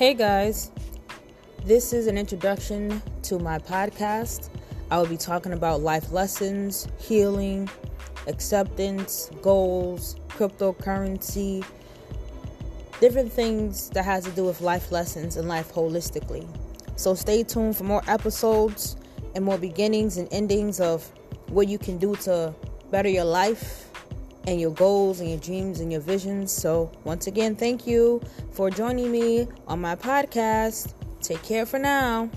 Hey guys, this is an introduction to my podcast. I will be talking about life lessons, healing, acceptance, goals, cryptocurrency, different things that has to do with life lessons and life holistically. So stay tuned for more episodes and more beginnings and endings of what you can do to better your life and your goals and your dreams and your visions. So, once again, thank you for joining me on my podcast. Take care for now.